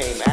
came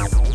Peace.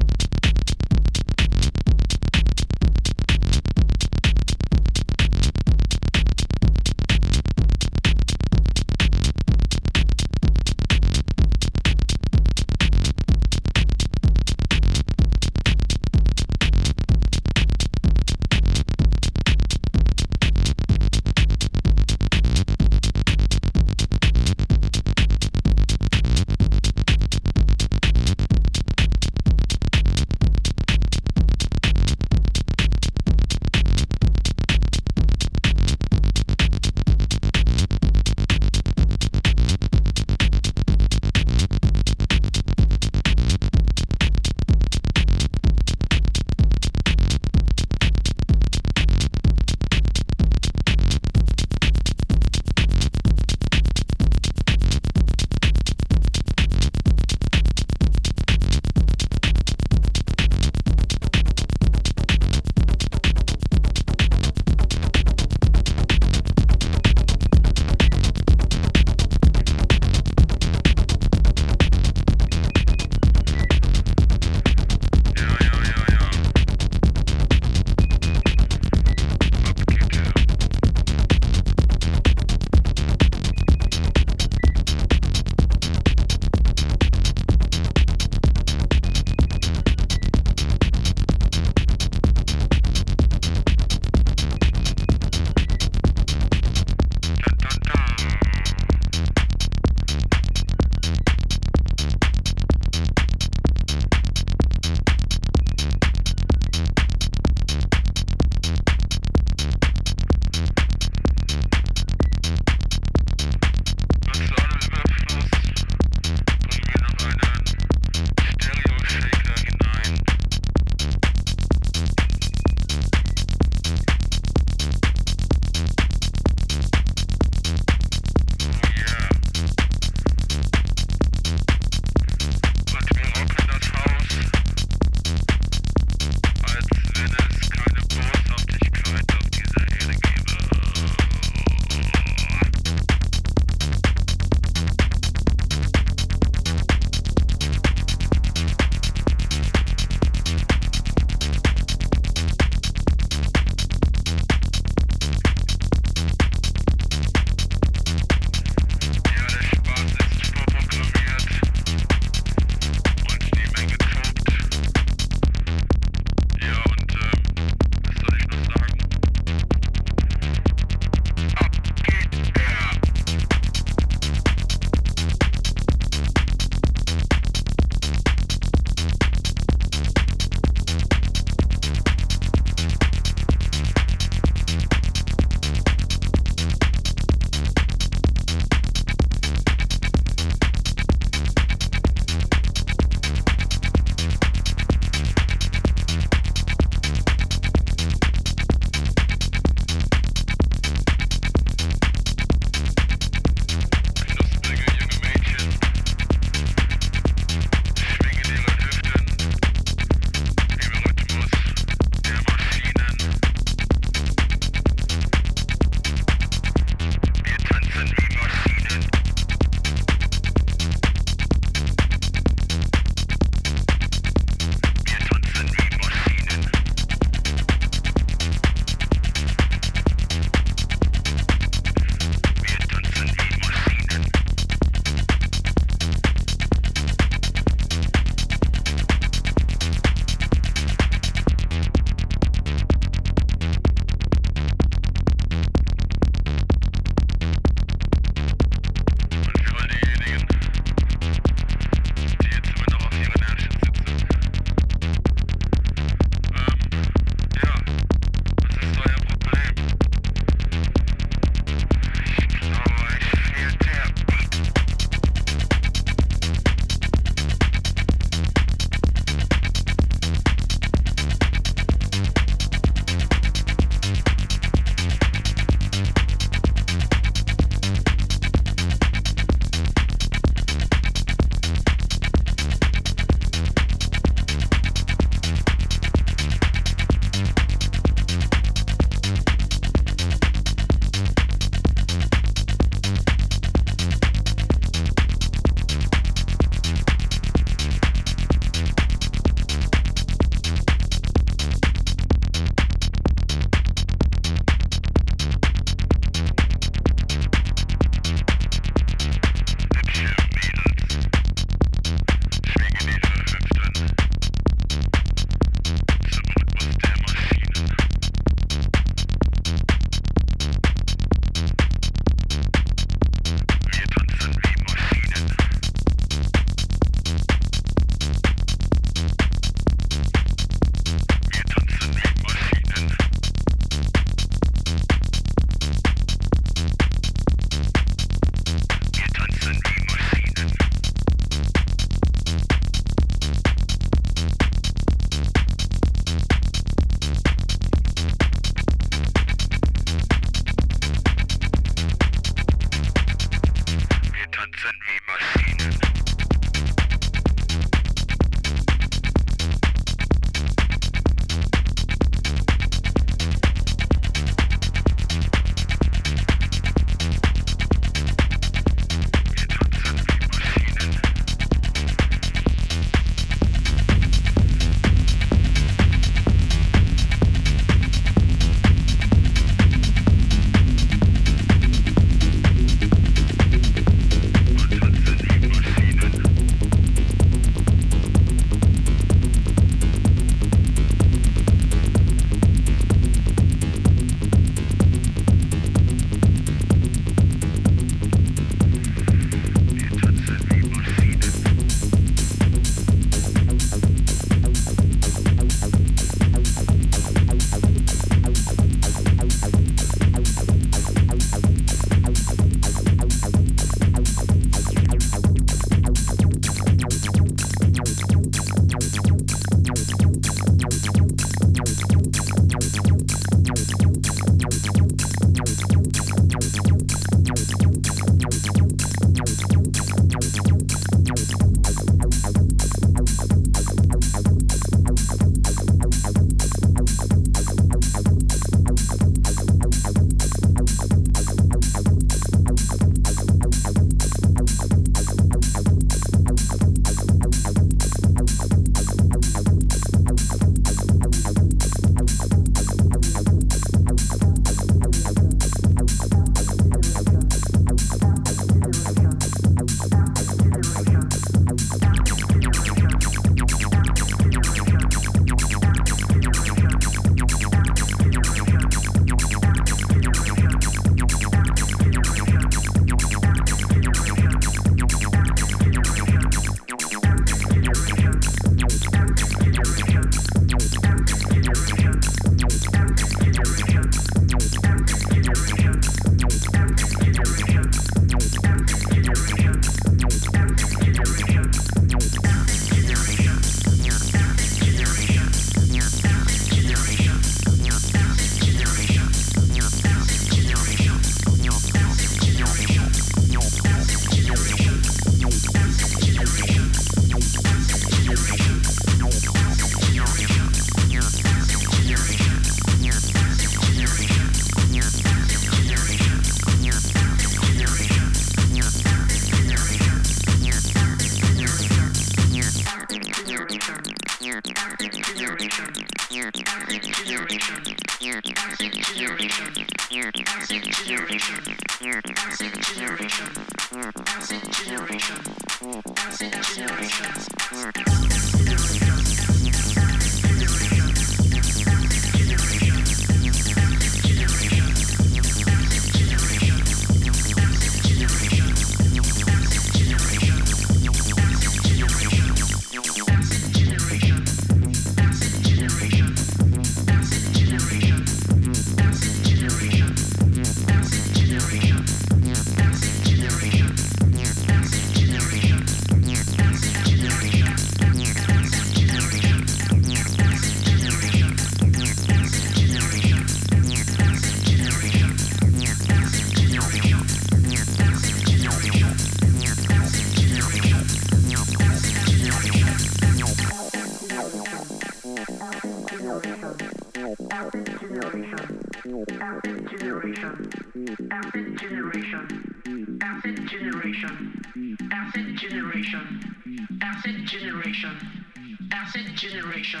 generation, acid generation,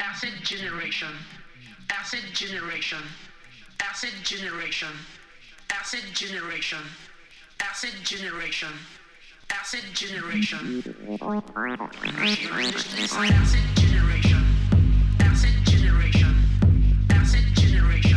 acid generation, acid generation, acid generation, acid generation, acid generation, acid generation, acid generation, acid generation, acid generation.